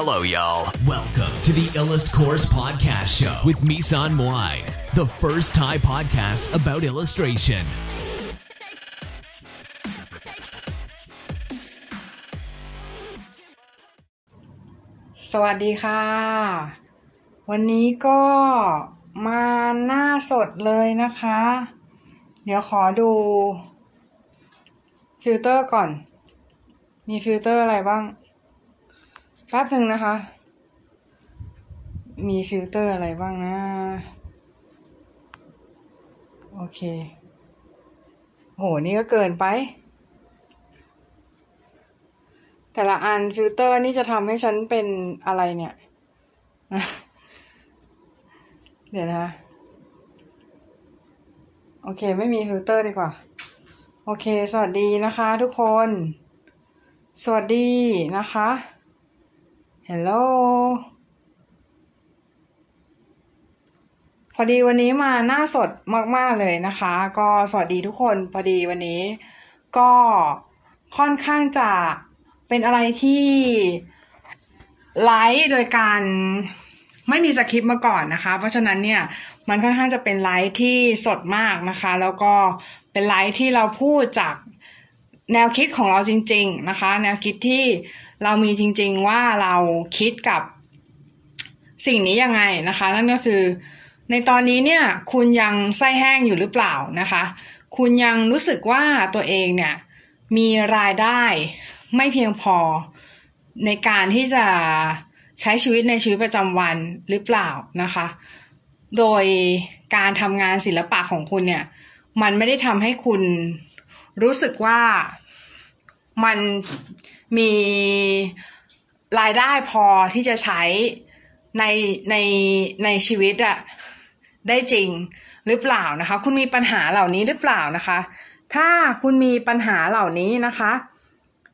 Hello, y'all. Welcome to the Illust Course Podcast Show with Misan Moai, the first Thai podcast about illustration. สวัสดีค่ะ วันนี้ก็มาหน้าสดเลยนะคะ เดี๋ยวขอดู ฟิลเตอร์ก่อน มีฟิลเตอร์อะไรบ้าง แป๊บหนึ่งนะคะ มีฟิลเตอร์อะไรบ้างนะ โอเค โห นี่ก็เกินไป แต่ละอันฟิลเตอร์นี่จะทำให้ฉันเป็นอะไรเนี่ย เดี๋ยวนะคะ โอเค ไม่มีฟิลเตอร์ดีกว่า โอเค สวัสดีนะคะทุกคน สวัสดีนะคะ Hello พอดีวันนี้มาหน้าสดมากๆเลยนะคะ ก็สวัสดีทุกคนพอดีวันนี้ ก็ค่อนข้างจะเป็นอะไรที่ไลฟ์โดยการไม่มีสคริปต์มาก่อนนะคะ เพราะฉะนั้นเนี่ยมันค่อนข้างจะเป็นไลฟ์ที่สดมากนะคะ แล้วก็เป็นไลฟ์ที่เราพูดจากแนวคิดของเราจริง ๆนะคะ แนวคิดที่ เรามีจริง ๆว่าเราคิดกับสิ่งนี้ยังไงนะคะ นั่นก็คือ ในตอนนี้เนี่ยคุณยังไส้แห้งอยู่หรือเปล่านะคะ คุณยังรู้สึกว่าตัวเองเนี่ยมีรายได้ไม่เพียงพอในการที่จะใช้ชีวิตในชีวิตประจำวันหรือเปล่านะคะ โดยการทำงานศิลปะของคุณเนี่ย มันไม่ได้ทำให้คุณรู้สึกว่ามัน มีรายได้พอที่จะใช้ในในในชีวิตอะได้จริงหรือเปล่านะคะ คุณมีปัญหาเหล่านี้หรือเปล่านะคะ ถ้าคุณมีปัญหาเหล่านี้นะคะ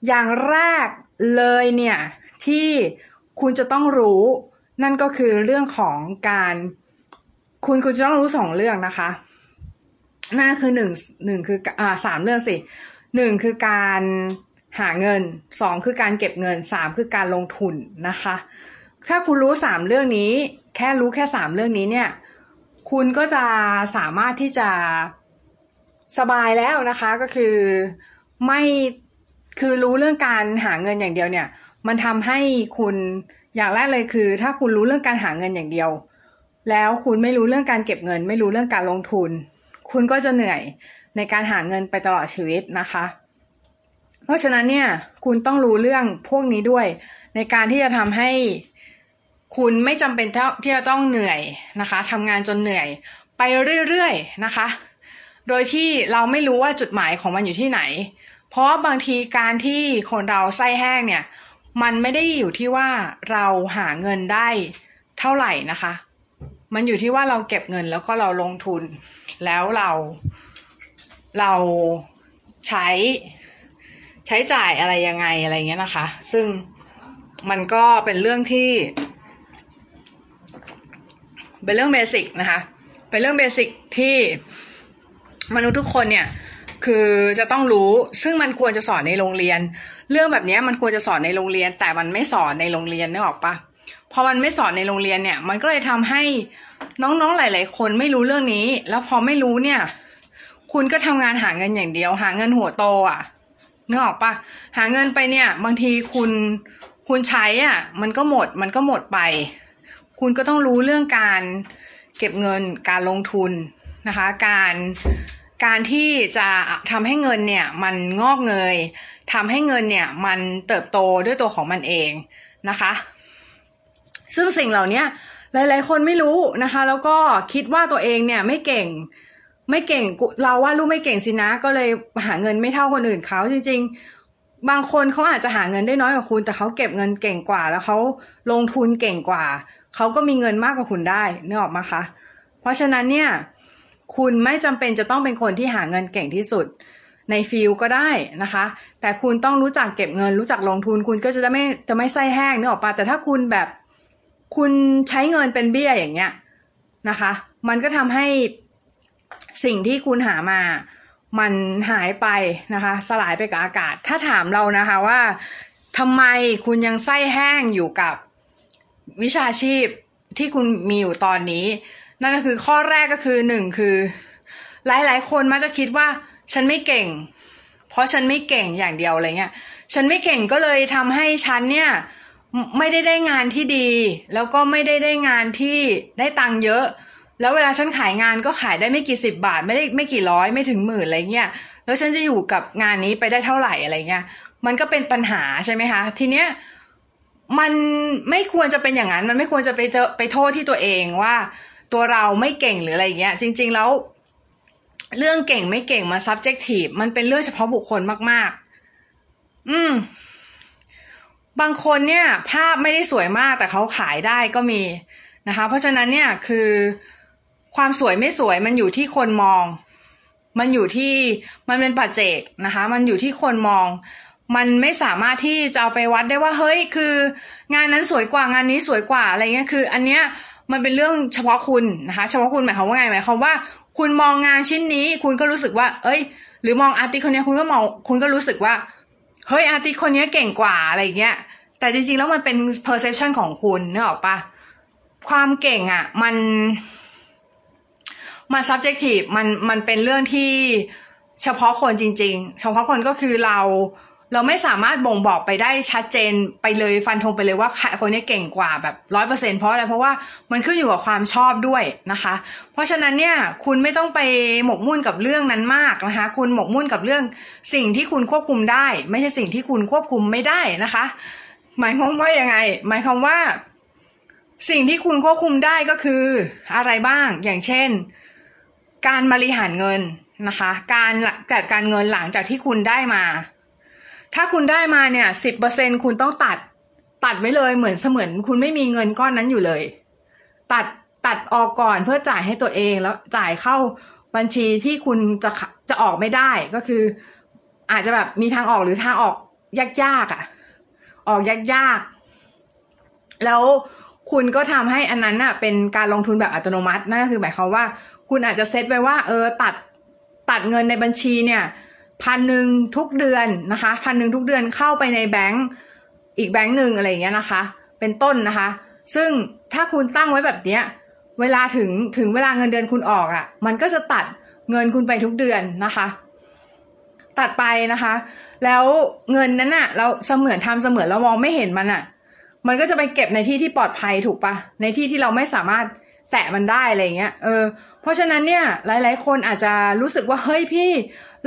อย่างแรกเลยเนี่ยที่คุณจะต้องรู้นั่นก็คือเรื่องของการคุณคุณจะต้องรู้สองเรื่องนะคะนั่นคือหนึ่งหนึ่งคืออ่าสามเรื่องสิหนึ่งคือการ หาเงินสองคือการเก็บเงินสามคือการลงทุนนะคะ ถ้าคุณรู้สามเรื่องนี้ แค่รู้แค่สามเรื่องนี้เนี่ย คุณก็จะสามารถที่จะสบายแล้วนะคะก็คือไม่คือรู้เรื่องการหาเงินอย่างเดียวเนี่ย มันทำให้คุณอย่างแรกเลยคือ ถ้าคุณรู้เรื่องการหาเงินอย่างเดียว แล้วคุณไม่รู้เรื่องการเก็บเงิน ไม่รู้เรื่องการลงทุน คุณก็จะเหนื่อยในการหาเงินไปตลอดชีวิตนะคะ เพราะฉะนั้นเนี่ยคุณต้องรู้เรื่องพวกนี้ด้วย ในการที่จะทำให้คุณไม่จำเป็นที่จะต้องเหนื่อยนะคะทำงานจนเหนื่อยไปเรื่อยๆนะคะ โดยที่เราไม่รู้ว่าจุดหมายของมันอยู่ที่ไหน เพราะบางทีการที่คนเราไส้แห้งเนี่ย มันไม่ได้อยู่ที่ว่าเราหาเงินได้เท่าไหร่นะคะ มันอยู่ที่ว่าเราเก็บเงินแล้วก็เราลงทุนแล้วเราเราใช้ ใช้จ่ายอะไรยังไงอะไรเงี้ยนะคะ ซึ่งมันก็เป็นเรื่องที่ เป็นเรื่องเบสิกนะคะ เป็นเรื่องเบสิกที่มนุษย์ทุกคนเนี่ยคือจะต้องรู้ซึ่งมันควรจะสอนในโรงเรียน เรื่องแบบนี้มันควรจะสอนในโรงเรียน แต่มันไม่สอนในโรงเรียนนึกออกปะพอมันไม่สอนในโรงเรียนเนี่ย มันก็เลยทำให้น้องๆหลาย ๆ คนไม่รู้เรื่องนี้ แล้วพอไม่รู้เนี่ย คุณก็ทำงานหาเงินอย่างเดียว หาเงินหัวโตอะ นึกออกปะหาเงินไปเนี่ย บางทีคุณคุณใช้อะ มันก็หมดมันก็หมดไป คุณก็ต้องรู้เรื่องการเก็บเงินการลงทุนนะคะ การการที่จะทำให้เงินเนี่ยมันงอกเงยทำให้เงินเนี่ยมันเติบโตด้วยตัวของมันเองนะคะ ซึ่งสิ่งเหล่านี้หลาย ๆ คนไม่รู้นะคะ แล้วก็คิดว่าตัวเองเนี่ยไม่เก่ง ไม่เก่งเราว่าลูกไม่เก่งสินะ ก็เลยหาเงินไม่เท่าคนอื่นเขาจริง ๆ บางคนเขาอาจจะหาเงินได้น้อยกว่าคุณ แต่เขาเก็บเงินเก่งกว่า แล้วเขาลงทุนเก่งกว่าเขาก็มีเงินมากกว่าคุณได้นึกออกมาคะเพราะฉะนั้นเนี่ย คุณไม่จำเป็นจะต้องเป็นคนที่หาเงินเก่งที่สุดในฟิลก็ได้นะคะ แต่คุณต้องรู้จักเก็บเงิน รู้จักลงทุนคุณก็จะไม่จะไม่ไส้แห้งนึกออกปะแต่ถ้าคุณแบบคุณใช้เงินเป็นเบี้ยอย่างเงี้ยนะคะ มันก็ทำให้ สิ่งที่คุณหามามันหายไปนะคะ สลายไปกับอากาศ ถ้าถามเรานะคะว่าทำไมคุณยังไส้แห้งอยู่กับวิชาชีพที่คุณมีอยู่ตอนนี้ นั่นก็คือข้อแรกก็คือหนึ่งคือ หลายๆ คนมักจะคิดว่าฉันไม่เก่ง เพราะฉันไม่เก่งอย่างเดียวอะไรเงี้ยฉันไม่เก่งก็เลยทำให้ฉันเนี่ยไม่ได้ได้งานที่ดี แล้วก็ไม่ได้ได้งานที่ได้ตังค์เยอะ แล้วเวลาฉันขายงานก็ขายได้ไม่กี่สิบบาท ไม่ได้ไม่กี่ร้อยไม่ถึงหมื่นอะไรเงี้ยแล้วฉันจะอยู่กับงานนี้ไปได้เท่าไหร่อะไรเงี้ยมันก็เป็นปัญหาใช่ไหมคะ ทีเนี้ยมันไม่ควรจะเป็นอย่างนั้น มันไม่ควรจะไปไปโทษที่ตัวเองว่า ตัวเราไม่เก่งหรืออะไรเงี้ย จริง ๆแล้ว เรื่องเก่งไม่เก่งมา subjective มันเป็นเรื่องเฉพาะบุคคลมาก ๆ อืม บางคนเนี่ย ภาพไม่ได้สวยมากแต่เขาขายได้ก็มีนะคะ เพราะฉะนั้นเนี่ยคือ ความสวยไม่สวยมันอยู่ที่คนมอง มันอยู่ที่มันเป็นปัจเจกนะคะ มันอยู่ที่คนมอง มันไม่สามารถที่จะเอาไปวัดได้ว่าเฮ้ยคือ งานนั้นสวยกว่างานนี้สวยกว่าอะไรเงี้ยคือ อันเนี้ยมันเป็นเรื่องเฉพาะคุณนะคะ เฉพาะคุณหมายความว่าไงหมายความว่า คุณมองงานชิ้นนี้ คุณก็รู้สึกว่า เอ้ย หรือมองอาร์ติคนนี้คุณก็มองคุณก็รู้สึกว่าเฮ้ยอาร์ติคนนี้เก่งกว่าอะไรเงี้ยแต่จริงๆแล้วมันเป็น perception ของคุณเนอะออกปะความเก่งอะ่ะ มัน มัน subjective มันมันเป็นเรื่องที่เฉพาะคนจริง ๆ เฉพาะคนก็คือเรา เราไม่สามารถบ่งบอกไปได้ชัดเจนไปเลยฟันธงไปเลยว่าคนนี้เก่งกว่าแบบร้อยเปอร์เซ็นเพราะอะไรเพราะว่ามันขึ้นอยู่กับความชอบด้วยนะคะ เพราะฉะนั้นเนี่ยคุณไม่ต้องไปหมกมุ่นกับเรื่องนั้นมากนะคะ คุณหมกมุ่นกับเรื่องสิ่งที่คุณควบคุมได้ ไม่ใช่สิ่งที่คุณควบคุมไม่ได้นะคะ หมายความว่ายังไง หมายความว่า สิ่งที่คุณควบคุมได้ก็คืออะไรบ้างอย่างเช่น การบริหารเงินนะคะ การจัดการเงินหลังจากที่คุณได้มา ถ้าคุณได้มาเนี่ยสิบเปอร์เซ็นคุณต้องตัด ตัดไว้เลยเหมือนเสมือน คุณไม่มีเงินก้อนนั้นอยู่เลย ตัดตัดออกก่อนเพื่อจ่ายให้ตัวเองแล้วจ่ายเข้าบัญชีที่คุณจะจะออกไม่ได้ก็คือ อาจจะแบบมีทางออกหรือทางออกยากๆอะ่ะ ออกยากๆ แล้วคุณก็ทำให้อันนั้นน่ะเป็นการลงทุนแบบอัตโนมัตินั่นก็คือหมายความว่า คุณอาจจะเซตไว้ว่า เออตัดตัดเงินในบัญชีเนี่ยพันหนึ่งทุกเดือนนะคะพันหนึ่งทุกเดือนเข้าไปในแบงก์อีกแบงก์หนึ่งอะไรอย่างเงี้ยนะคะ เป็นต้นนะคะ ซึ่งถ้าคุณตั้งไว้แบบเนี้ยเวลาถึงถึงเวลาเงินเดือนคุณออกอะ่ะ มันก็จะตัดเงินคุณไปทุกเดือนนะคะ ตัดไปนะคะ แล้วเงินนั้นอะ่ะ เราเสมือนทำเสมือนเรามองไม่เห็นมันอะ่ะ มันก็จะไปเก็บในที่ที่ปลอดภัยถูกปะในที่ที่เราไม่สามารถแตะมันได้อะไรเงี้ยเออ เพราะฉะนั้นเนี่ยหลาย ๆ คนอาจจะรู้สึกว่าเฮ้ยพี่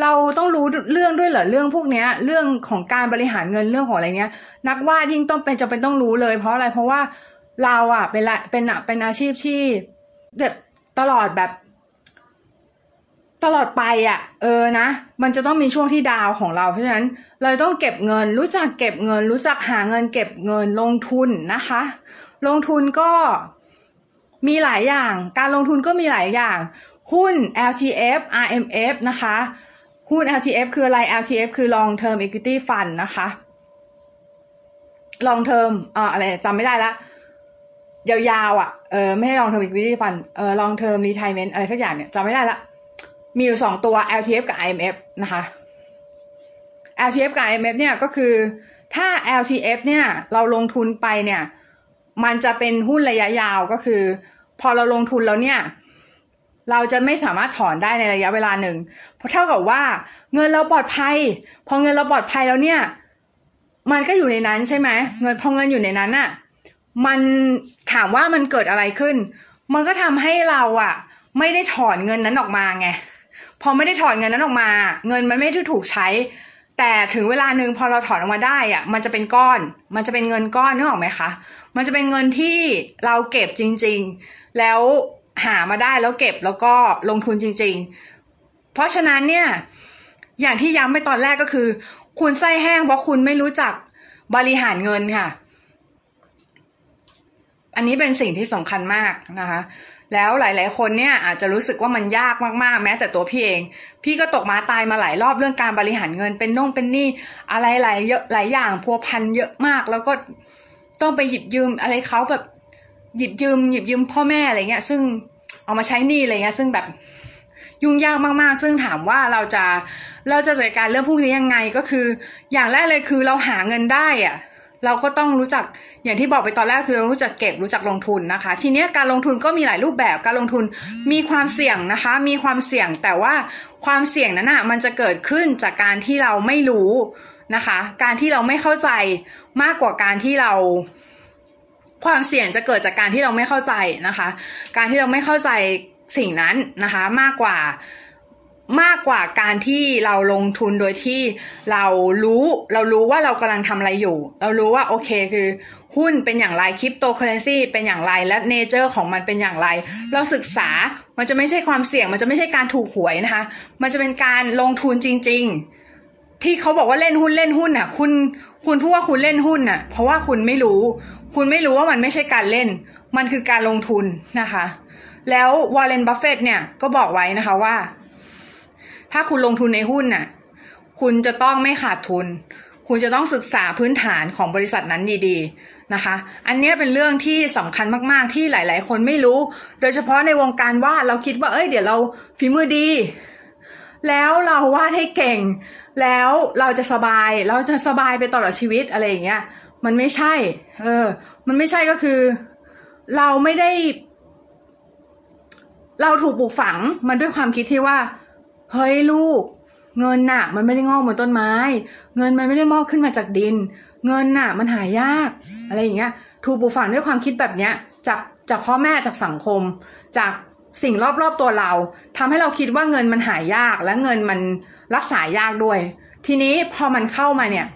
เราต้องรู้เรื่องด้วยเหรอเรื่องพวกเนี้ย เรื่องของการบริหารเงินเรื่องของอะไรเงี้ย นักวาดยิ่งต้องเป็นจะเป็นต้องรู้เลย เพราะอะไรเพราะว่าเราอะเป็นละเป็นอะเป็นอาชีพที่แบบตลอดแบบตลอดไปอะ เออนะ มันจะต้องมีช่วงที่ดาวของเรา เพราะฉะนั้นเราต้องเก็บเงิน รู้จักเก็บเงิน รู้จักหาเงินเก็บเงินลงทุนนะคะ ลงทุนก็ มีหลายอย่าง การลงทุนก็มีหลายอย่าง หุ้น LTF RMF นะคะ หุ้น LTF คืออะไร LTF คือ long term equity fund นะคะ long term อ่าอะไรจำไม่ได้ละยาวๆอะเออไม่ใช่ long term equity fund เออ long term retirement อะไรสักอย่างเนี่ยจำไม่ได้ละมีอยู่สองตัว LTF กับ IMF นะคะ LTF กับ IMF เนี่ยก็คือถ้า LTF เนี่ยเราลงทุนไปเนี่ย มันจะเป็นหุ้นระยะยาวก็คือ พอเราลงทุนแล้วเนี่ย เราจะไม่สามารถถอนได้ในระยะเวลาหนึ่ง เพราะเท่ากับว่าเงินเราปลอดภัย พอเงินเราปลอดภัยแล้วเนี่ย มันก็อยู่ในนั้นใช่ไหมเงินพอเงินอยู่ในนั้นอะ่ะมันถามว่ามันเกิดอะไรขึ้น มันก็ทำให้เราอะ่ะไม่ได้ถอนเงินนั้นออกมาไงพอไม่ได้ถอนเงินนั้นออกมา เงินมันไม่ได้ถูกใช้ แต่ถึงเวลาหนึ่งพอเราถอนออกมาได้อะมันจะเป็นก้อน มันจะเป็นเงินก้อนนึกออกไหมคะ มันจะเป็นเงินที่เราเก็บจริง ๆ แล้วหามาได้แล้วเก็บแล้วก็ลงทุนจริง ๆ เพราะฉะนั้นเนี่ย อย่างที่ย้ำไปตอนแรกก็คือ คุณไส้แห้งเพราะคุณไม่รู้จักบริหารเงินค่ะ อันนี้เป็นสิ่งที่สำคัญมากนะคะ แล้วหลาย ๆ คนเนี่ยอาจจะรู้สึกว่ามันยากมากๆ แม้แต่ตัวพี่เอง พี่ก็ตกมาตายมาหลายรอบเรื่องการบริหารเงินเป็นน่งเป็นนี้อะไรหลายเยอะหลายอย่างพัวพันเยอะมาก แล้วก็ต้องไปหยิบยืมอะไรเขาแบบหยิบยืม หยิบยืมพ่อแม่อะไรเงี้ย ซึ่งเอามาใช้หนี้อะไรเงี้ย ซึ่งแบบยุ่งยากมากๆ ซึ่งถามว่าเราจะเราจะจัดการเรื่องพวกนี้ยังไงก็คือ อย่างแรกเลยคือเราหาเงินได้อะ เราก็ต้องรู้จักอย่างที่บอกไปตอนแรกคือรู้จักเก็บรู้จักลงทุนนะคะ ทีนี้การลงทุนก็มีหลายรูปแบบการลงทุนมีความเสี่ยงนะคะ มีความเสี่ยงแต่ว่าความเสี่ยงนั้นอะมันจะเกิดขึ้นจากการที่เราไม่รู้นะคะ การที่เราไม่เข้าใจมากกว่าการที่เรา ความเสี่ยงจะเกิดจากการที่เราไม่เข้าใจนะคะ การที่เราไม่เข้าใจสิ่งนั้นนะคะ มากกว่า มากกว่าการที่เราลงทุนโดยที่เรารู้เรารู้ว่าเรากำลังทำอะไรอยู่ เรารู้ว่าโอเคคือหุ้นเป็นอย่างไรคริปโตเคอเรนซีเป็นอย่างไรและ nature ของมันเป็นอย่างไร เราศึกษามันจะไม่ใช่ความเสี่ยง มันจะไม่ใช่การถูกหวยนะคะ มันจะเป็นการลงทุนจริง ๆ ที่เขาบอกว่าเล่นหุ้นเล่นหุ้นอะ คุณคุณพูดว่าคุณเล่นหุ้นอะ เพราะว่าคุณไม่รู้ คุณไม่รู้ว่ามันไม่ใช่การเล่น มันคือการลงทุนนะคะ แล้ว Warren Buffett เนี่ยก็บอกไว้นะคะว่า ถ้าคุณลงทุนในหุ้นน่ะ คุณจะต้องไม่ขาดทุน คุณจะต้องศึกษาพื้นฐานของบริษัทนั้นดีๆนะคะ อันนี้เป็นเรื่องที่สำคัญมากๆที่หลาย ๆ คนไม่รู้ โดยเฉพาะในวงการวาดเราคิดว่าเอ้ยเดี๋ยวเราฝีมือดี แล้วเราวาดให้เก่ง แล้วเราจะสบาย เราจะสบายไปตลอดชีวิตอะไรอย่างเงี้ย มันไม่ใช่ เออ มันไม่ใช่ก็คือ เราไม่ได้ เราถูกปลูกฝังมันด้วยความคิดที่ว่า เฮ้ยลูก เงินน่ะ มันไม่ได้งอกบนต้นไม้ เงินมันไม่ได้มอกขึ้นมาจากดิน เงินน่ะ มันหายาก อะไรอย่างเงี้ยถูกปลูกฝังด้วยความคิดแบบเนี้ยจากจากพ่อแม่จากสังคม จากสิ่งรอบๆตัวเราทำให้เราคิดว่าเงินมันหายากและเงินมันรักษายากด้วย ทีนี้พอมันเข้ามาเนี่ย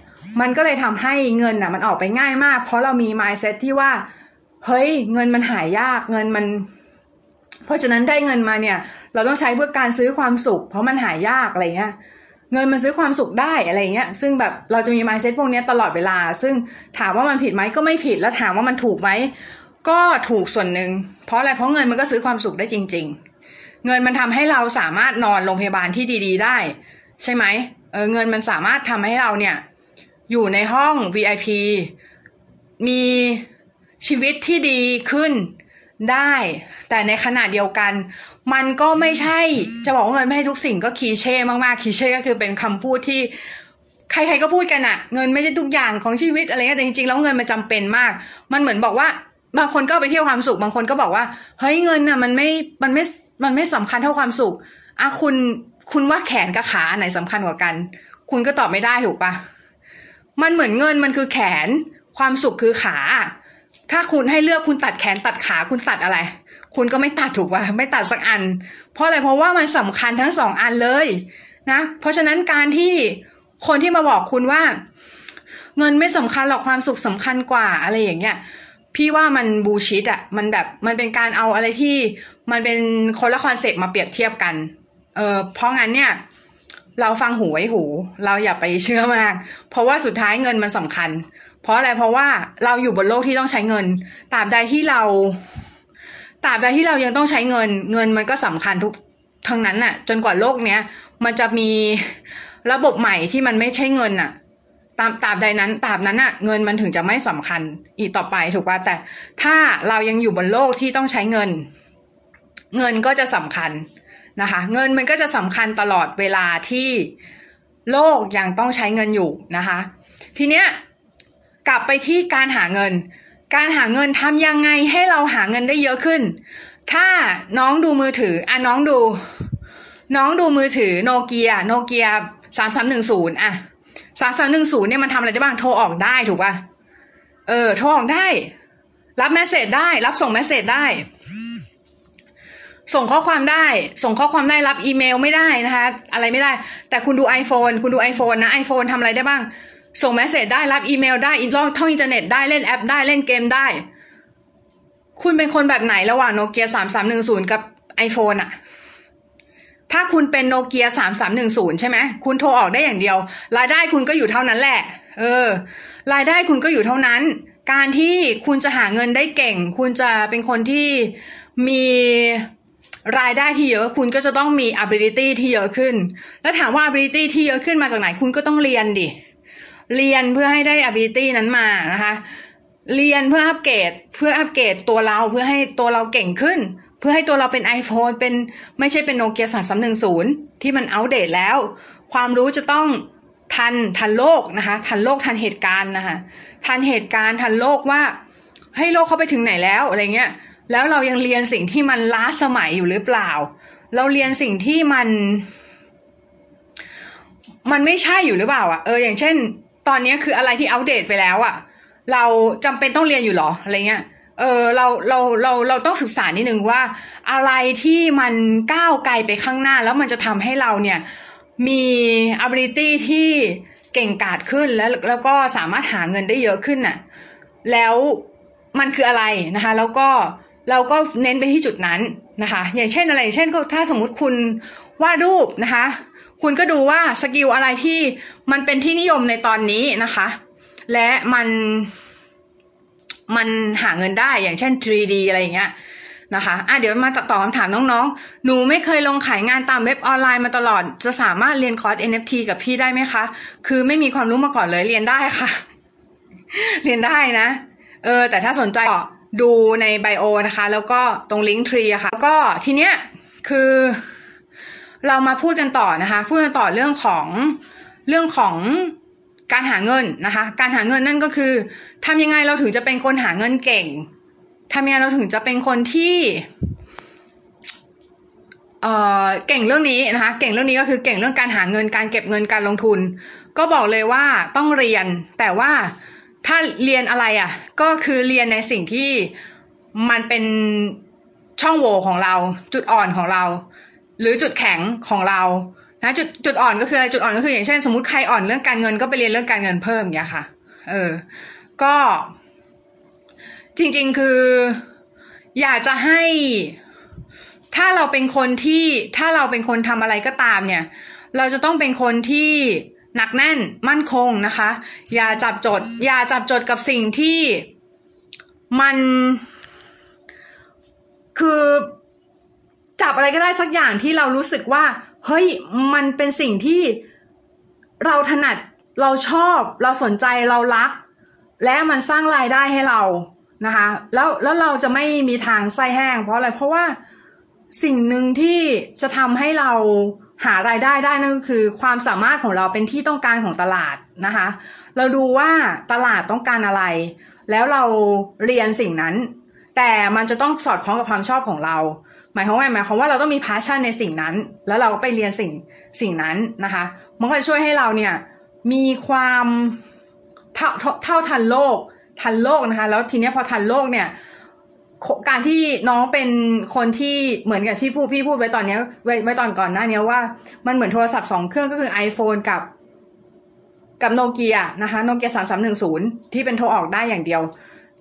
มันก็เลยทำให้เงินน่ะ มันออกไปง่ายมาก เพราะเรามี mindset ที่ว่าเฮ้ยเงินมันหายากเงินมัน เพราะฉะนั้นได้เงินมาเนี่ย เราต้องใช้เพื่อการซื้อความสุข เพราะมันหายากอะไรเงี้ยเงินมันซื้อความสุขได้อะไรเงี้ย ซึ่งแบบเราจะมีมายเซ็ตพวกนี้ตลอดเวลา ซึ่งถามว่ามันผิดไหมก็ไม่ผิด แล้วถามว่ามันถูกไหม ก็ถูกส่วนหนึ่ง เพราะอะไร เพราะเงินมันก็ซื้อความสุขได้จริง ๆ เงินมันทำให้เราสามารถนอนโรงพยาบาลที่ดี ๆ ได้ ใช่ไหมเออเงินมันสามารถทำให้เราเนี่ย อยู่ในห้อง VIP มีชีวิตที่ดีขึ้น ได้ แต่ในขณะเดียวกัน มันก็ไม่ใช่จะบอกว่าเงินไม่ให้ทุกสิ่งก็คีเช่มากๆคีเช่ก็คือเป็นคำพูดที่ใครๆก็พูดกันอะเงินไม่ใช่ทุกอย่างของชีวิตอะไรเงี้ยแต่จริงๆแล้วเงินมันจาเป็นมาก มันเหมือนบอกว่า บางคนก็ไปเที่ยวความสุข บางคนก็บอกว่าเฮ้ยเงินน่ะมันไม่มันไม่มันไม่สำคัญเท่าความสุขอะคุณคุณว่าแขนกับขาไหนสำคัญกว่ากัน คุณก็ตอบไม่ได้ถูกปะมันเหมือนเงินมันคือแขน ความสุขคือขา ถ้าคุณให้เลือกคุณตัดแขนตัดขาคุณตัดอะไร คุณก็ไม่ตัดถูกป่ะไม่ตัดสักอัน เพราะอะไรเพราะว่ามันสำคัญทั้งสองอันเลยนะ เพราะฉะนั้นการที่คนที่มาบอกคุณว่า เงินไม่สำคัญหรอกความสุขสำคัญกว่าอะไรอย่างเงี้ยพี่ว่ามันบูชิดอะมันแบบมันเป็นการเอาอะไรที่มันเป็นคนละคอนเซปต์มาเปรียบเทียบกันเออเพราะงั้นเนี่ย เราฟังหูไว้หู เราอย่าไปเชื่อมาก เพราะว่าสุดท้ายเงินมันสำคัญ เพราะอะไรเพราะว่าเราอยู่บนโลกที่ต้องใช้เงินตราบใดที่เราตราบใดที่เรายังต้องใช้เงิน เงินมันก็สำคัญทุกทั้งนั้นน่ะ จนกว่าโลกเนี้ยมันจะมีระบบใหม่ที่มันไม่ใช่เงินน่ะตามตราบใดนั้นตราบนั้นน่ะ เงินมันถึงจะไม่สำคัญอีกต่อไปถูกป่ะแต่ถ้าเรายังอยู่บนโลกที่ต้องใช้เงิน เงินก็จะสำคัญนะคะ เงินมันก็จะสำคัญตลอดเวลาที่โลกยังต้องใช้เงินอยู่นะคะ ทีเนี้ย กลับไปที่การหาเงิน การหาเงินทำยังไงให้เราหาเงินได้เยอะขึ้น ถ้าน้องดูมือถืออะน้องดู น้องดูมือถือโนเกียโนเกียสามสามหนึ่งศูนย์อะสามสามหนึ่งศูนย์เนี่ยมันทำอะไรได้บ้างโทรออกได้ถูกป่ะเออโทรออกได้ รับ message ได้ รับส่ง message ได้ ส่งข้อความได้ ส่งข้อความได้รับอีเมลไม่ได้นะคะ อะไรไม่ได้ แต่คุณดู iPhone คุณดู iPhone นะ iPhone ทำอะไรได้บ้าง ส่ง message ได้รับอีเมลได้อินลองท่องอินเทอร์เน็ตได้เล่นแอปได้เล่นเกมได้ คุณเป็นคนแบบไหนระหว่างโนเกียสามสามหนึ่งศูนย์กับ iPhone อะถ้าคุณเป็นโนเกียสามสามหนึ่งศูนย์ใช่ไหมคุณโทรออกได้อย่างเดียว รายได้คุณก็อยู่เท่านั้นแหละ เออ รายได้คุณก็อยู่เท่านั้น การที่คุณจะหาเงินได้เก่ง คุณจะเป็นคนที่มีรายได้ที่เยอะคุณก็จะต้องมี ability ที่เยอะขึ้น แล้วถามว่า ability ที่เยอะขึ้นมาจากไหนคุณก็ต้องเรียนดิ เรียนเพื่อให้ได้ ability นั้นมานะคะ เรียนเพื่ออัปเกรดเพื่ออัปเกรดตัวเราเพื่อให้ตัวเราเก่งขึ้น เพื่อให้ตัวเราเป็น iPhone เป็นไม่ใช่เป็นโนเกียสามสามหนึ่งศูนย์ที่มันอัปเดตแล้ว ความรู้จะต้องทันทันโลกนะคะ ทันโลกทันเหตุการณ์นะคะทันเหตุการณ์ทันโลกว่าให้โลกเขาไปถึงไหนแล้วอะไรเงี้ยแล้วเรายังเรียนสิ่งที่มันล้าสมัยอยู่หรือเปล่า เราเรียนสิ่งที่มัน มันไม่ใช่อยู่หรือเปล่าอะเอออย่างเช่น ตอนนี้คืออะไรที่อัปเดตไปแล้วอะ เราจำเป็นต้องเรียนอยู่หรออะไรเงี้ยเออเราเราเราเราต้องศึกษานิดนึงว่า อะไรที่มันก้าวไกลไปข้างหน้า แล้วมันจะทำให้เราเนี่ยมี ability ที่เก่งกาจขึ้นแล้วแล้วก็สามารถหาเงินได้เยอะขึ้นน่ะแล้วมันคืออะไรนะคะ แล้วก็เราก็เน้นไปที่จุดนั้นนะคะ อย่างเช่นอะไร เช่นก็ถ้าสมมุติคุณวาดรูปนะคะ คุณก็ดูว่าสกิลอะไรที่มันเป็นที่นิยมในตอนนี้นะคะ และมันมันหาเงินได้อย่างเช่น 3D อะไรอย่างเงี้ยนะคะอะเดี๋ยวมาตอบคำถามน้องๆ หนูไม่เคยลงขายงานตามเว็บออนไลน์มาตลอด จะสามารถเรียนคอร์ส NFT กับพี่ได้ไหมคะ คือไม่มีความรู้มาก่อนเลยเรียนได้ค่ะ เรียนได้นะ เออ แต่ถ้าสนใจก็ดูในไบโอนะคะ แล้วก็ตรงลิงก์ทรีอะค่ะ แล้วก็ทีเนี้ยคือ เรามาพูดกันต่อนะคะ พูดกันต่อเรื่องของเรื่องของการหาเงินนะคะ การหาเงินนั่นก็คือทำยังไงเราถึงจะเป็นคนหาเงินเก่งทำยังไงเราถึงจะเป็นคนที่เอ่อเก่งเรื่องนี้นะคะ เก่งเรื่องนี้ก็คือเก่งเรื่องการหาเงินการเก็บเงินการลงทุน ก็บอกเลยว่าต้องเรียนแต่ว่าถ้าเรียนอะไรอะ ก็คือเรียนในสิ่งที่มันเป็นช่องโหว่ของเราจุดอ่อนของเรา หรือจุดแข็งของเรานะจุดจุดอ่อนก็คืออะไรจุดอ่อนก็คือ อย่างเช่นสมมติใครอ่อนเรื่องการเงินก็ไปเรียนเรื่องการเงินเพิ่มอย่างเงี้ยค่ะ เออ ก็ จริง ๆ คือ อยากจะให้ถ้าเราเป็นคนที่ถ้าเราเป็นคนทำอะไรก็ตามเนี่ย เราจะต้องเป็นคนที่หนักแน่นมั่นคงนะคะ อย่าจับจด อย่าจับจดกับสิ่งที่มันคือ จับอะไรก็ได้สักอย่างที่เรารู้สึกว่า เฮ้ยมันเป็นสิ่งที่เราถนัดเราชอบ เราสนใจเรารัก และมันสร้างรายได้ให้เรานะคะ แล้วแล้วเราจะไม่มีทางไส้แห้ง เพราะอะไรเพราะว่าสิ่งหนึ่งที่จะทำให้เราหารายได้ได้นั่นก็คือ ความสามารถของเราเป็นที่ต้องการของตลาดนะคะ เราดูว่าตลาดต้องการอะไร แล้วเราเรียนสิ่งนั้น แต่มันจะต้องสอดคล้องกับความชอบของเรา หมายความว่าหมายความว่าเราต้องมีพาชั่นในสิ่งนั้น แล้วเราไปเรียนสิ่งสิ่งนั้นนะคะ มันก็จะช่วยให้เราเนี่ยมีความเท่าเท่าทันโลกทันโลกนะคะ แล้วทีนี้พอทันโลกเนี่ยการที่น้องเป็นคนที่เหมือนกับที่พูดพี่พูดไว้ตอนนี้ไว้ไว้ตอนก่อนหน้านี้ว่ามันเหมือนโทรศัพท์สองเครื่องก็คือ iPhone กับกับโนเกียนะคะโนเกียสามสามหนึ่งศูนย์ที่เป็นโทรออกได้อย่างเดียว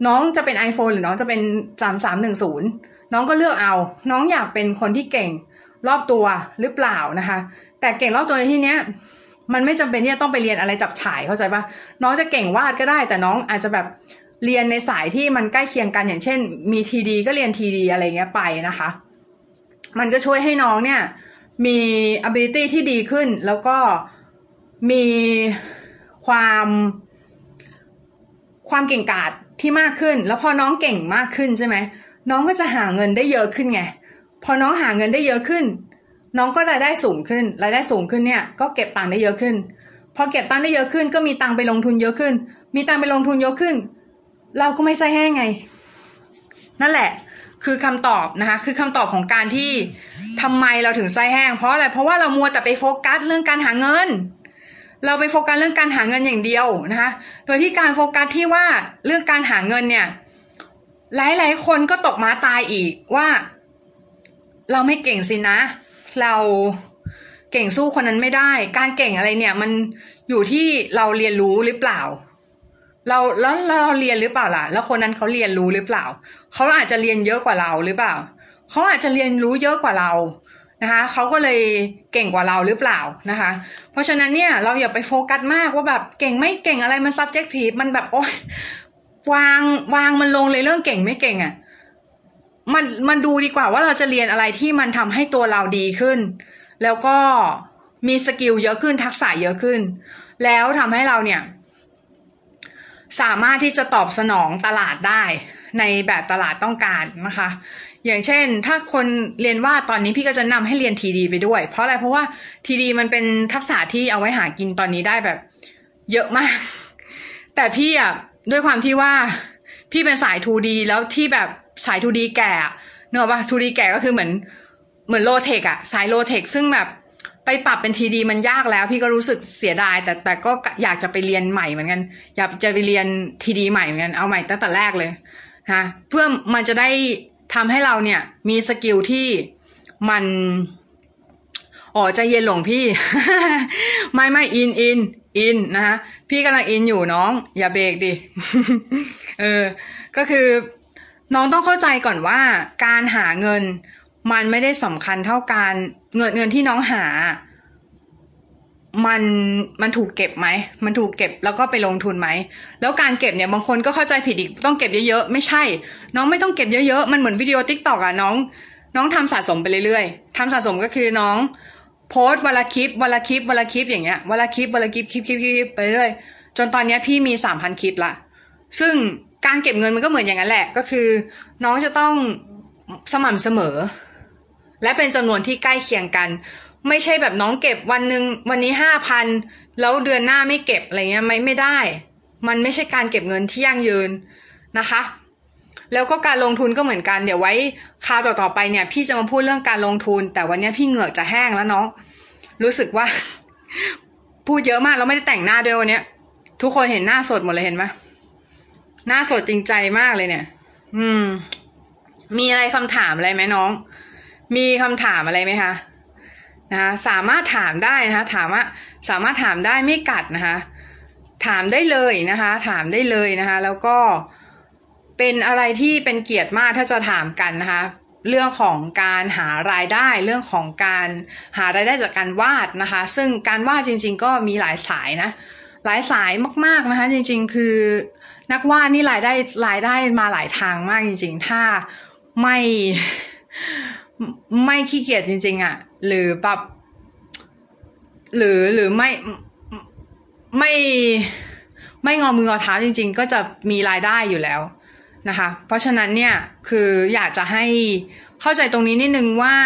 น้องจะเป็น iPhone หรือน้องจะเป็นสามสามหนึ่งศูนย์ น้องก็เลือกเอา น้องอยากเป็นคนที่เก่งรอบตัวหรือเปล่านะคะ แต่เก่งรอบตัวในที่เนี้ยมันไม่จำเป็นที่จะต้องไปเรียนอะไรจับฉายเข้าใจปะน้องจะเก่งวาดก็ได้ แต่น้องอาจจะแบบเรียนในสายที่มันใกล้เคียงกันอย่างเช่น มีทีดีก็เรียนทีดีอะไรเงี้ยไปนะคะ มันก็ช่วยให้น้องเนี่ยมี ability ที่ดีขึ้น แล้วก็มีความความเก่งกาจที่มากขึ้น แล้วพอน้องเก่งมากขึ้นใช่ไหม น้องก็จะหาเงินได้เยอะขึ้นไง พอน้องหาเงินได้เยอะขึ้น น้องก็รายได้สูงขึ้น รายได้สูงขึ้นเนี่ย ก็เก็บตังค์ได้เยอะขึ้น พอเก็บตังค์ได้เยอะขึ้น ก็มีตังค์ไปลงทุนเยอะขึ้น มีตังค์ไปลงทุนเยอะขึ้น เราก็ไม่ใช่แห้งไง นั่นแหละ คือคำตอบนะคะ คือคำตอบของการที่ทำไมเราถึงไส้แห้ง เพราะอะไร เพราะว่าเรามัวแต่ไปโฟกัสเรื่องการหาเงิน เราไปโฟกัสเรื่องการหาเงินอย่างเดียวนะคะ โดยที่การโฟกัสที่ว่าเรื่องการหาเงินเนี่ย หลายๆคนก็ตกม้าตายอีกว่า เราไม่เก่งสินะ เราเก่งสู้คนนั้นไม่ได้ การเก่งอะไรเนี่ย มันอยู่ที่เราเรียนรู้หรือเปล่า เราแล้วเราเรียนหรือเปล่าล่ะ แล้วคนนั้นเขาเรียนรู้หรือเปล่า เขาอาจจะเรียนเยอะกว่าเราหรือเปล่า เขาอาจจะเรียนรู้เยอะกว่าเรานะคะเขาก็เลยเก่งกว่าเราหรือเปล่านะคะ เพราะฉะนั้นเนี่ยเราอย่าไปโฟกัสมากว่าแบบเก่งไม่เก่งอะไรมัน subjective มันแบบโอ๊ย วางวางมันลงเลยเรื่องเก่งไม่เก่งอะ่ะ มันมันดูดีกว่าว่าเราจะเรียนอะไรที่มันทำให้ตัวเราดีขึ้น แล้วก็มีสกิลเยอะขึ้นทักษะเยอะขึ้น แล้วทำให้เราเนี่ย สามารถที่จะตอบสนองตลาดได้ในแบบตลาดต้องการนะคะ อย่างเช่น ถ้าคนเรียนวาดตอนนี้พี่ก็จะนำให้เรียนทีดีไปด้วย เพราะอะไรเพราะว่าทีดีมันเป็นทักษะที่เอาไว้หากินตอนนี้ได้แบบ เยอะมาก แต่พี่อะ ด้วยความที่ว่าพี่เป็นสาย 2D แล้วที่แบบสาย 2D แก่เนอะปะ 2D แก่ก็คือเหมือนเหมือน low-tech อะสาย low-tech ซึ่งแบบไปปรับเป็น 3D มันยากแล้ว พี่ก็รู้สึกเสียดาย แต่แต่ก็อยากจะไปเรียนใหม่เหมือนกัน อยากจะไปเรียน 3D ใหม่เหมือนกันเอาใหม่ตั้งแต่แรกเลยฮะเพื่อมันจะได้ทำให้เราเนี่ย มี skill ที่มันอ๋อใจเย็นหลงพี่ ไม่ไม่อินอิน อินนะคะพี่กำลังอินอยู่น้อง อย่าเบรกดิเออ ก็คือ น้องต้องเข้าใจก่อนว่า การหาเงิน มันไม่ได้สำคัญเท่าการเงินเงินที่น้องหา มันมันถูกเก็บไหมมันถูกเก็บแล้วก็ไปลงทุนไหมแล้วการเก็บเนี่ยบางคนก็เข้าใจผิดอีกต้องเก็บเยอะๆไม่ใช่ น้องไม่ต้องเก็บเยอะๆมันเหมือนวิดีโอ TikTok อะน้อง น้องทำสะสมไปเรื่อยๆทำสะสมก็คือน้อง โพสต์วันละคลิปวันละคลิปวันละคลิปอย่างเงี้ยวันละคลิปวันละคลิปคลิปคลิปคลิปไปเรื่อยจนตอนนี้พี่มีสามพันคลิปละซึ่งการเก็บเงินมันก็เหมือนอย่างนั้นแหละ ก็คือ น้องจะต้องสม่ำเสมอ และเป็นจำนวนที่ใกล้เคียงกัน ไม่ใช่แบบน้องเก็บวันหนึ่งวันนี้ห้าพันแล้วเดือนหน้าไม่เก็บอะไรเงี้ยไม่ไม่ได้ มันไม่ใช่การเก็บเงินที่ยั่งยืนนะคะ แล้วก็การลงทุนก็เหมือนกันเดี๋ยวไว้คราวต่อๆไปเนี่ย พี่จะมาพูดเรื่องการลงทุน แต่วันนี้พี่เหงือกจะแห้งแล้วน้อง รู้สึกว่า พูดเยอะมากแล้วไม่ได้แต่งหน้าด้วยวันนี้ทุกคนเห็นหน้าสดหมดเลยเห็นไหมหน้าสดจริงใจมากเลยเนี่ย อืม มีอะไรคำถามอะไรไหมน้อง มีคำถามอะไรไหมคะนะคะสามารถถามได้นะคะถามว่าสามารถถามได้ไม่กัดนะคะ ถามได้เลยนะคะ ถามได้เลยนะคะ แล้วก็ เป็นอะไรที่เป็นเกียรติมากถ้าจะถามกันนะคะเรื่องของการหารายได้เรื่องของการหารายได้จากการวาดนะคะ ซึ่งการวาดจริง ๆ ก็มีหลายสายนะหลายสายมาก ๆนะคะ จริง ๆ คือนักวาดนี่รายได้รายได้มาหลายทางมากจริง ๆ ถ้าไม่ไม่ขี้เกียจจริง ๆอะ่ะหรือแบบหรือหรือไม่ไม่ไม่งอมืองอเท้าจริง ๆ ก็จะมีรายได้อยู่แล้ว นะคะ เพราะฉะนั้นเนี่ยคืออยากจะให้เข้าใจตรงนี้นิดนึงว่า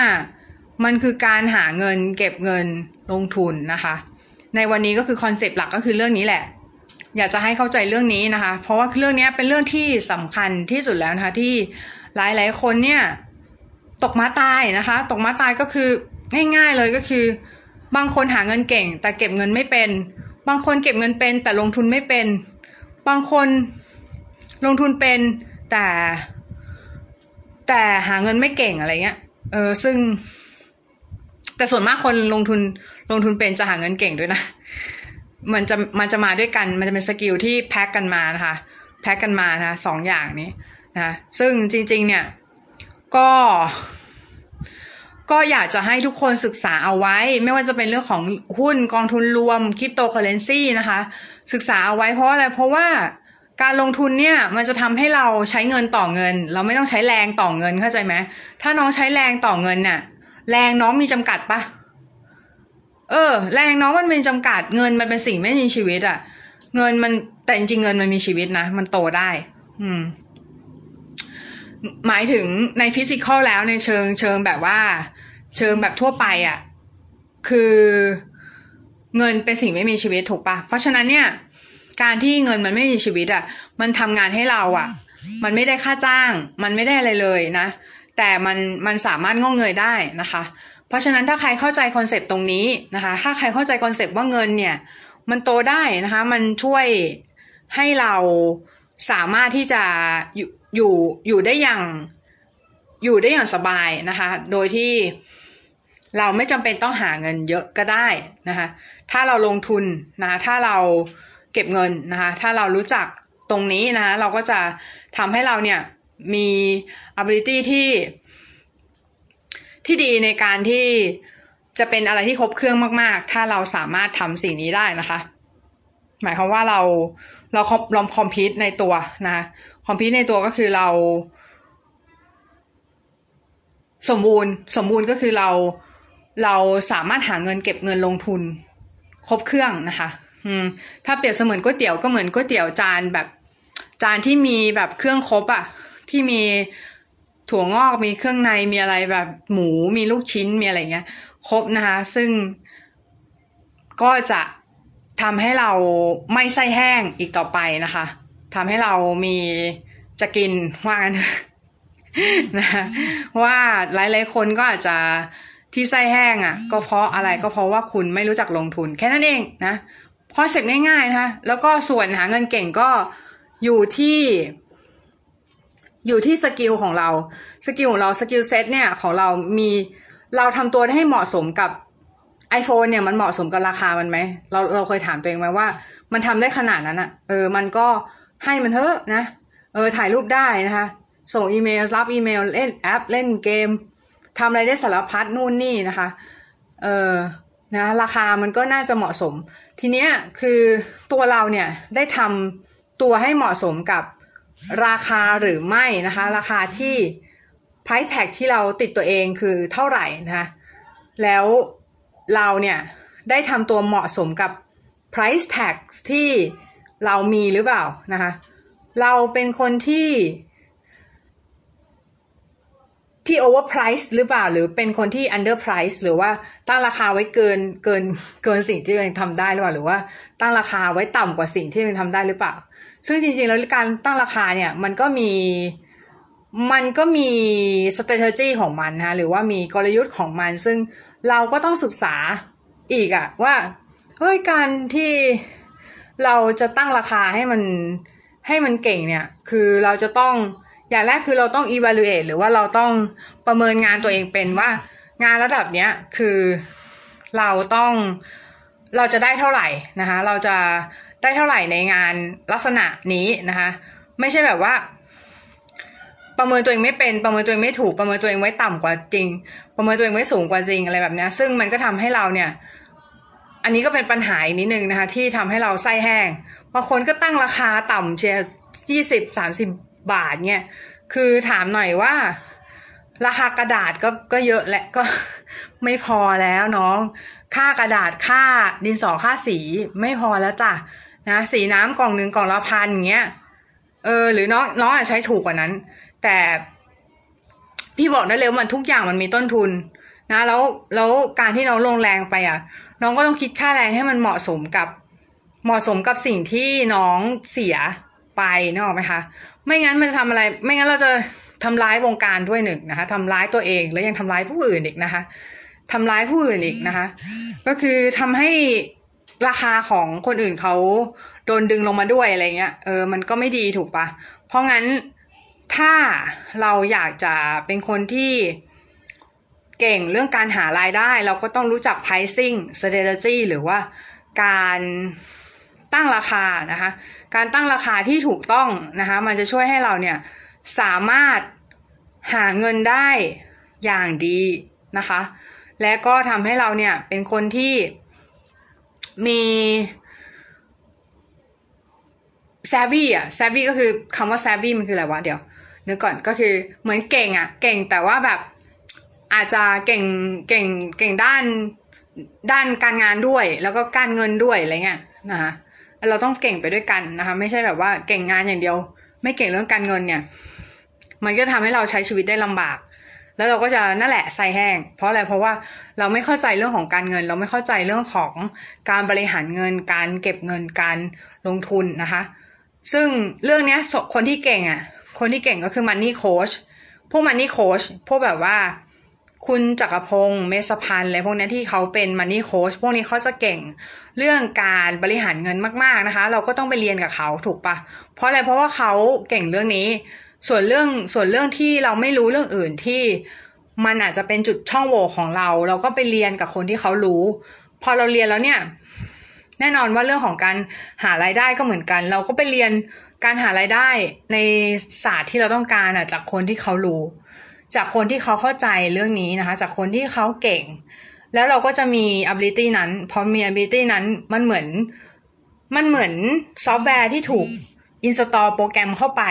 มันคือการหาเงินเก็บเงินลงทุนนะคะ ในวันนี้ก็คือคอนเซปต์หลักก็คือเรื่องนี้แหละ อยากจะให้เข้าใจเรื่องนี้นะคะ เพราะว่าเรื่องนี้เป็นเรื่องที่สำคัญที่สุดแล้วนะคะที่หลายๆคนเนี่ยตกมาตายนะคะ ตกมาตายก็คือง่าย ๆเลยก็คือ บางคนหาเงินเก่ง แต่เก็บเงินไม่เป็น บางคนเก็บเงินเป็นแต่ลงทุนไม่เป็น บางคน ลงทุนเป็นแต่แต่หาเงินไม่เก่งอะไรเงี้ย เออ ซึ่ง แต่ส่วนมากคนลงทุนลงทุนเป็นจะหาเงินเก่งด้วยนะ มันจะมันจะมาด้วยกัน มันจะเป็นสกิลที่แพ็กกันมานะคะ แพ็กกันมานะสองอย่างนี้นะซึ่งจริง ๆ เนี่ย ก็ ก็อยากจะให้ทุกคนศึกษาเอาไว้ ไม่ว่าจะเป็นเรื่องของหุ้นกองทุนรวมคริปโตเคอเรนซีนะคะ ศึกษาเอาไว้เพราะอะไรเพราะว่า การลงทุนเนี่ยมันจะทำให้เราใช้เงินต่อเงิน เราไม่ต้องใช้แรงต่อเงินเข้าใจไหมถ้าน้องใช้แรงต่อเงินเนี่ยแรงน้องมีจำกัดปะเออ แรงน้องมันเป็นจำกัดเงินมันเป็นสิ่งไม่มีชีวิตอะ่ะ เงินมันแต่จริงเงินมันมีชีวิตนะ มันโตได้ อืม หมายถึงใน physical แล้วในเชิงเชิงแบบว่า เชิงแบบทั่วไปอะ่ะ คือเงินเป็นสิ่งไม่มีชีวิตถูกปะเพราะฉะนั้นเนี่ย การที่เงินมันไม่มีชีวิตอะ่ะ มันทำงานให้เราอะ่ะ มันไม่ได้ค่าจ้าง มันไม่ได้อะไรเลยนะ แต่มันมันสามารถงอกเงยได้นะคะ เพราะฉะนั้นถ้าใครเข้าใจคอนเซปต์ตรงนี้นะคะ ถ้าใครเข้าใจคอนเซปต์ว่าเงินเนี่ย มันโตได้นะคะ มันช่วยให้เราสามารถที่จะอยู่อยู่อยู่ได้อย่างอยู่ได้อย่างสบายนะคะ โดยที่เราไม่จำเป็นต้องหาเงินเยอะก็ได้นะคะ ถ้าเราลงทุนนะะถ้าเรา เก็บเงินนะคะถ้าเรารู้จักตรงนี้นะคะเราก็จะทำให้เราเนี่ยมี ability ที่ ที่ดีในการที่จะเป็นอะไรที่ครบเครื่องมากๆ ถ้าเราสามารถทำสิ่งนี้ได้นะคะ หมายความว่าเราเราลองคอมพิวต์ในตัวนะคอมพิวต์ในตัวก็คือเรา สมบูรณ์สมบูรณ์ก็คือเราเราสามารถหาเงินเก็บเงินลงทุน ครบเครื่องนะคะ อืมถ้าเปรียบเสมือนก๋วยเตี๋ยวก็เหมือนก๋วยเตี๋ยวจานแบบ จานที่มีแบบเครื่องครบอะที่มีถั่วงอกมีเครื่องในมีอะไรแบบหมูมีลูกชิ้นมีอะไรเงี้ย ครบนะคะ ซึ่งก็จะทำให้เราไม่ไส้แห้งอีกต่อไปนะคะทำให้เรามีจะกินว่างั้นนะว่าหลายๆคนก็อาจจะที่ไส้แห้งอะ่ะ ก็เพราะอะไรก็เพราะว่าคุณไม่รู้จักลงทุน แค่นั้นเองนะ คอนเซ็ปต์ง่ายๆนะคะแล้วก็ส่วนหาเงินเก่งก็อยู่ที่ อยู่ที่ skill ของเรา skill ของเรา skill set เนี่ยของเรามีเราทำตัวให้เหมาะสมกับ iPhone เนี่ยมันเหมาะสมกับราคามันไหมเราเราเคยถามตัวเองไหมว่า มันทำได้ขนาดนั้นอะเออมันก็ให้มันเถอะนะ เออถ่ายรูปได้นะคะ ส่งอีเมลรับอีเมลเล่นแอป เล่นเกมทำอะไรได้สารพัดนู่นนี่นะคะ เออนะราคามันก็น่าจะเหมาะสม ทีเนี้ยคือตัวเราเนี่ยได้ทำตัวให้เหมาะสมกับราคาหรือไม่นะคะ ราคาที่ price tag ที่เราติดตัวเองคือเท่าไหร่นะคะแล้วเราเนี่ยได้ทำตัวเหมาะสมกับ price tag ที่เรามีหรือเปล่านะคะ เราเป็นคนที่ ที่ overprice หรือเปล่า หรือเป็นคนที่ underprice หรือว่าตั้งราคาไว้เกินเกินเกินสิ่งที่ตัวเองทำได้หรือเปล่า หรือว่าตั้งราคาไว้ต่ำกว่าสิ่งที่ตัวเองทำได้หรือเปล่า ซึ่งจริงๆแล้วการตั้งราคาเนี่ยมันก็มีมันก็มี strategy ของมันนะหรือว่ามีกลยุทธ์ของมัน ซึ่งเราก็ต้องศึกษาอีกอะว่าเฮ้ยการที่เราจะตั้งราคาให้มันให้มันเก่งเนี่ย คือเราจะต้อง อย่างแรกคือเราต้อง evaluate หรือว่าเราต้องประเมินงานตัวเองเป็นว่า งานระดับเนี้ยคือเราต้องเราจะได้เท่าไหร่นะคะ เราจะได้เท่าไหร่ในงานลักษณะนี้นะคะ ไม่ใช่แบบว่า ประเมินตัวเองไม่เป็น ประเมินตัวเองไม่ถูก ประเมินตัวเองไว้ต่ำกว่าจริง ประเมินตัวเองไว้สูงกว่าจริงอะไรแบบนี้ซึ่งมันก็ทำให้เราเนี่ย อันนี้ก็เป็นปัญหาอีกนิดนึงนะคะ ที่ทำให้เราไส้แห้งบางคนก็ตั้งราคาต่ำเชียร์ยี่สิบสามสิบ บาทเนี่ย คือถามหน่อยว่า ราคากระดาษก็ก็เยอะและก็ไม่พอแล้วน้อง ค่ากระดาษค่าดินสอค่าสีไม่พอแล้วจ้ะนะสีน้ำกล่องหนึ่งกล่องละพันอย่างเงี้ยเออหรือน้องน้องอาจใช้ถูกกว่านั้น แต่พี่บอกได้เลยว่าทุกอย่างมันมีต้นทุนนะแล้วแล้วการที่น้องลงแรงไปอะ น้องก็ต้องคิดค่าแรงให้มันเหมาะสมกับเหมาะสมกับสิ่งที่น้องเสีย ไปนึกออกไหมคะ ไม่งั้นมันจะทำอะไร ไม่งั้นเราจะทำร้ายวงการด้วยหนึ่งนะคะทำร้ายตัวเองแล้วยังทำร้ายผู้อื่นอีกนะคะทำร้ายผู้อื่นอีกนะคะ ก็คือทำให้ราคาของคนอื่นเขาโดนดึงลงมาด้วยอะไรเงี้ยเออมันก็ไม่ดีถูกปะเพราะงั้นถ้าเราอยากจะเป็นคนที่เก่งเรื่องการหารายได้ เราก็ต้องรู้จัก pricing strategy หรือว่าการตั้งราคานะคะ การตั้งราคาที่ถูกต้องนะคะมันจะช่วยให้เราเนี่ยสามารถหาเงินได้อย่างดีนะคะ และก็ทำให้เราเนี่ยเป็นคนที่มี savvy อะ savvy ก็คือคำว่า savvy มันคืออะไรวะเดี๋ยวนึกก่อนก็คือเหมือนเก่งอะ เก่งแต่ว่าแบบอาจจะเก่งเก่งเก่งด้านด้านการงานด้วย แล้วก็การเงินด้วยอะไรเงี้ยนะคะ เราต้องเก่งไปด้วยกันนะคะ ไม่ใช่แบบว่าเก่งงานอย่างเดียว ไม่เก่งเรื่องการเงินเนี่ย มันก็ทำให้เราใช้ชีวิตได้ลำบาก แล้วเราก็จะนั่นแหละใส่แห้ง เพราะอะไรเพราะว่าเราไม่เข้าใจเรื่องของการเงิน เราไม่เข้าใจเรื่องของการบริหารเงิน การเก็บเงินการลงทุนนะคะ ซึ่งเรื่องนี้คนที่เก่งอะ คนที่เก่งก็คือมันนี่โค้ชพวกมันนี่โค้ชพวกแบบว่า คุณจักรพงศ์เมษพันธ์อะไรพวกนี้ที่เขาเป็นมันนี่โค้ชพวกนี้เขาจะเก่งเรื่องการบริหารเงินมากๆนะคะ เราก็ต้องไปเรียนกับเขาถูกปะเพราะอะไรเพราะว่าเขาเก่งเรื่องนี้ ส่วนเรื่องส่วนเรื่องที่เราไม่รู้เรื่องอื่นที่มันอาจจะเป็นจุดช่องโหว่ของเรา เราก็ไปเรียนกับคนที่เขารู้ พอเราเรียนแล้วเนี่ย แน่นอนว่าเรื่องของการหารายได้ก็เหมือนกัน เราก็ไปเรียนการหารายได้ในศาสตร์ที่เราต้องการอะจากคนที่เขารู้ จากคนที่เขาเข้าใจเรื่องนี้นะคะ จากคนที่เขาเก่ง แล้วเราก็จะมี ability นั้น พอมี ability นั้นมันเหมือนมันเหมือนซอฟต์แวร์ที่ถูก install โปรแกรมเข้าไป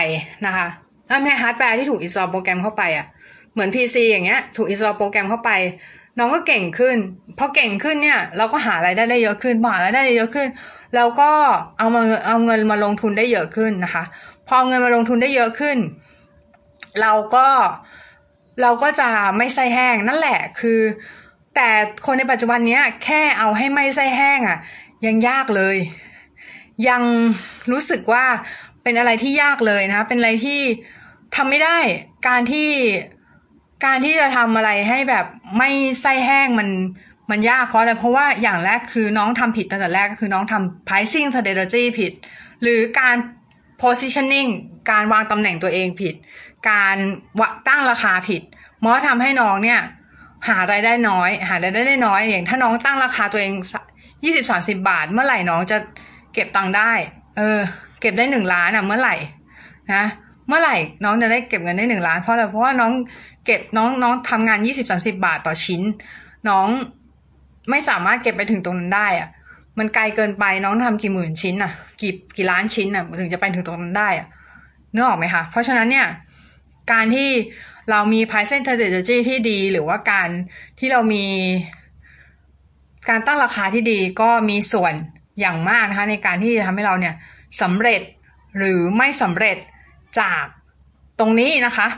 นะคะไม่ใช่ฮาร์ดแวร์ที่ถูก install โปรแกรมเข้าไปอะ่ะเหมือน PC อย่างเงี้ย ถูก install โปรแกรมเข้าไป น้องก็เก่งขึ้นพอเก่งขึ้นเนี่ย เราก็หารายได้ได้เยอะขึ้นหารายได้ได้เยอะขึ้นแล้วก็เอามาเอาเงินมาลงทุนได้เยอะขึ้นนะคะ พอเงินมาลงทุนได้เยอะขึ้น เราก็ เราก็จะไม่ไส้แห้งนั่นแหละคือ แต่คนในปัจจุบันเนี้ยแค่เอาให้ไม่ไส้แห้งอะ่ะ ยังยากเลย ยังรู้สึกว่าเป็นอะไรที่ยากเลยนะเป็นอะไรที่ทำไม่ได้การที่การที่จะทำอะไรให้แบบไม่ไส้แห้งมันมันยากเพราะอะไรเพราะว่าอย่างแรกคือน้องทำผิดตั้งแต่แรกก็คือน้องทำ pricing strategy ผิด หรือการ positioning การวางตำแหน่งตัวเองผิด การวตั้งราคาผิดมันก็ทำให้น้องเนี่ย หารายได้น้อย หารายได้ได้น้อย อย่างถ้าน้องตั้งราคาตัวเองยี่สิบสามสิบาท เมื่อไหร่น้องจะเก็บตังค์ได้ เออ เก็บได้หนึ่งล้านอะ เมื่อไหร่นะเมื่อไหร่น้องจะได้เก็บเงินได้หนึ่งล้านเพราะอะไรเพราะว่าน้องเก็บน้องน้องทำงานยี่สิบสามสิบาทต่อชิ้น น้องไม่สามารถเก็บไปถึงตรงนั้นได้อะมันไกลเกินไปน้องทำกี่หมื่นชิ้นอะ กี่กี่ล้านชิ้นอะถึงจะไปถึงตรงนั้นได้อะนึกออกไหมคะเพราะฉะนั้นเนี่ย การที่เรามี price strategy ที่ดี หรือว่าการที่เรามี การตั้งราคาที่ดีก็มีส่วนอย่างมากนะคะในการที่จะทำให้เราเนี่ยสำเร็จหรือไม่สำเร็จจากตรงนี้นะคะ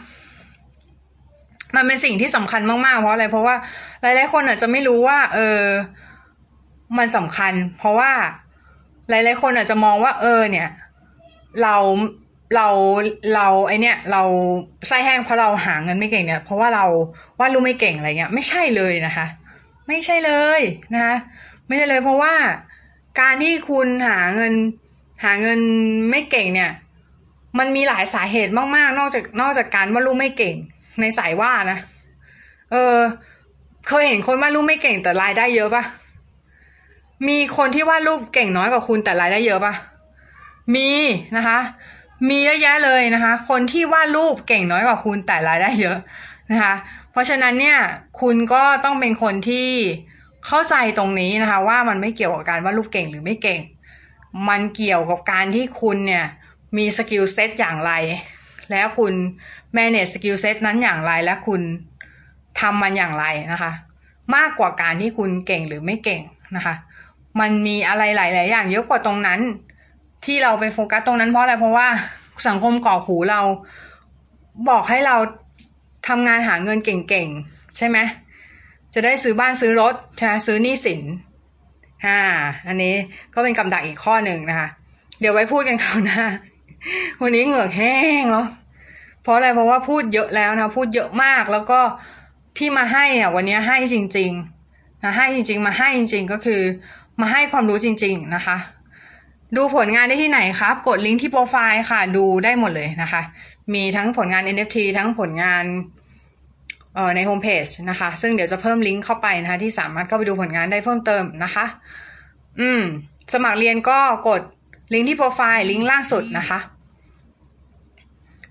มันเป็นสิ่งที่สำคัญมากๆ เพราะอะไรเพราะว่าหลายๆคนอาจจะไม่รู้ว่า เออมันสำคัญ เพราะว่าหลายๆคนอาจจะมองว่า เออ เนี่ย เรา เราเราไอเนี้ยเราไส้แห้งเพราะเราหาเงินไม่เก่งเนี่ยเพราะว่าเราวาดรูปไม่เก่งอะไรเงี้ย ไม่ใช่เลยนะคะ ไม่ใช่เลยนะคะ ไม่ใช่เลยเพราะว่าการที่คุณหาเงินหาเงินไม่เก่งเนี่ย มันมีหลายสาเหตุมากๆ นอกจากนอกจากการวาดรูปไม่เก่งในสายว่านะ เออ เคยเห็นคนวาดรูปไม่เก่งแต่รายได้เยอะปะมีคนที่วาดรูปเก่งน้อยกว่าคุณแต่รายได้เยอะปะมีนะคะ มีเยอะแยะเลยนะคะ คนที่วาดรูปเก่งน้อยกว่าคุณแต่รายได้เยอะนะคะ เพราะฉะนั้นเนี่ยคุณก็ต้องเป็นคนที่เข้าใจตรงนี้นะคะ ว่ามันไม่เกี่ยวกับการวาดรูปเก่งหรือไม่เก่ง มันเกี่ยวกับการที่คุณเนี่ยมี skill set อย่างไร แล้วคุณ manage skill set นั้นอย่างไรและคุณทำมันอย่างไรนะคะ มากกว่าการที่คุณเก่งหรือไม่เก่งนะคะ มันมีอะไรหลาย ๆ อย่างเยอะกว่าตรงนั้น ที่เราไปโฟกัสตรงนั้นเพราะอะไร เพราะว่าสังคมก่อหูเราบอกให้เราทำงานหาเงินเก่งๆ ใช่ไหมจะได้ซื้อบ้านซื้อรถใช่ซื้อหนี้สินอ่าอันนี้ก็เป็นกำดักอีกข้อหนึ่งนะคะ เดี๋ยวไว้พูดกันคราวหน้า วันนี้เหงือกแห้งแล้วเพราะอะไรเพราะว่าพูดเยอะแล้วนะพูดเยอะมากแล้วก็ที่มาให้อะวันนี้ให้จริงๆนะให้จริง ๆ มาให้จริง ๆ ก็คือมาให้ความรู้จริง ๆ นะคะ ดูผลงานได้ที่ไหนครับ กดลิงก์ที่โปรไฟล์ค่ะ ดูได้หมดเลยนะคะ มีทั้งผลงาน NFT ทั้งผลงานเอ่อในโฮมเพจนะคะ ซึ่งเดี๋ยวจะเพิ่มลิงก์เข้าไปนะคะ ที่สามารถเข้าไปดูผลงานได้เพิ่มเติมนะคะ อืม สมัครเรียนก็กดลิงก์ที่โปรไฟล์ลิงก์ล่างสุดนะคะ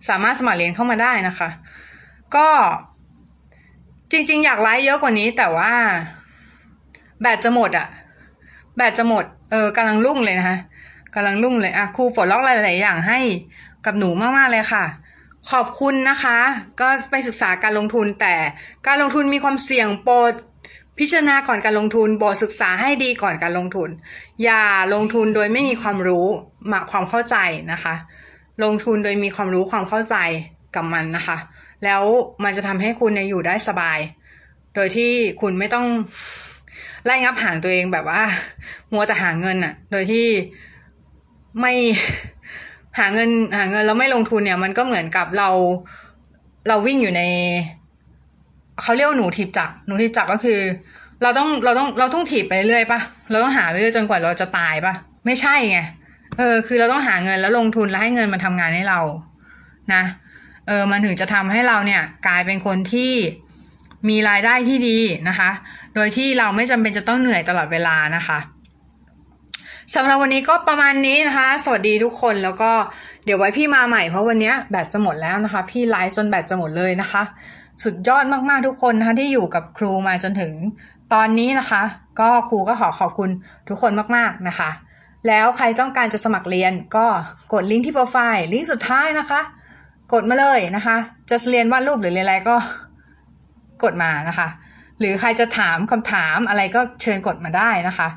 สามารถสมัครเรียนเข้ามาได้นะคะ ก็จริง ๆ อยากไลฟ์เยอะกว่านี้ แต่ว่าแบตจะหมดอะแบตจะหมด เออกำลังรุ่งเลยนะคะ กำลังรุ่งเลยอะครูปลดล็อกหลาย ๆ อย่างให้กับหนูมาก ๆ เลยค่ะ ขอบคุณนะคะ ก็ไปศึกษาการลงทุนแต่การลงทุนมีความเสี่ยงโปรดพิจารณาก่อนการลงทุนโปรดศึกษาให้ดีก่อนการลงทุน อย่าลงทุนโดยไม่มีความรู้มาความเข้าใจนะคะ ลงทุนโดยมีความรู้ความเข้าใจกับมันนะคะ แล้วมันจะทำให้คุณเนี่ยอยู่ได้สบาย โดยที่คุณไม่ต้องไล่งับหางตัวเองแบบว่า มัวแต่หาเงินอะโดยที่ ไม่หาเงินหาเงินแล้วไม่ลงทุนเนี่ย มันก็เหมือนกับเราเราวิ่งอยู่ในเขาเรียกว่าหนูถีบจักหนูถีบจักก็คือ เราต้องเราต้องเราต้องถีบไปเรื่อยปะเราต้องหาไปเรื่อยจนกว่าเราจะตายปะไม่ใช่ไงเออ คือเราต้องหาเงินแล้วลงทุนแล้วให้เงินมันทำงานให้เรา นะ เออ มันถึงจะทำให้เราเนี่ย กลายเป็นคนที่มีรายได้ที่ดีนะคะ โดยที่เราไม่จำเป็นจะต้องเหนื่อยตลอดเวลานะคะ สำหรับวันนี้ก็ประมาณนี้นะคะ สวัสดีทุกคนแล้วก็เดี๋ยวไว้พี่มาใหม่เพราะวันนี้แบตจะหมดแล้วนะคะ พี่ไลฟ์จนแบตจะหมดเลยนะคะ สุดยอดมากๆทุกคนนะคะที่อยู่กับครูมาจนถึงตอนนี้นะคะ ก็ครูก็ขอขอบคุณทุกคนมากๆนะคะ แล้วใครต้องการจะสมัครเรียนก็กดลิงก์ที่โปรไฟล์ลิงก์สุดท้ายนะคะ กดมาเลยนะคะ จะเรียนวาดรูปหรือเรียนอะไรก็กดมานะคะ หรือใครจะถามคำถามอะไรก็เชิญกดมาได้นะคะ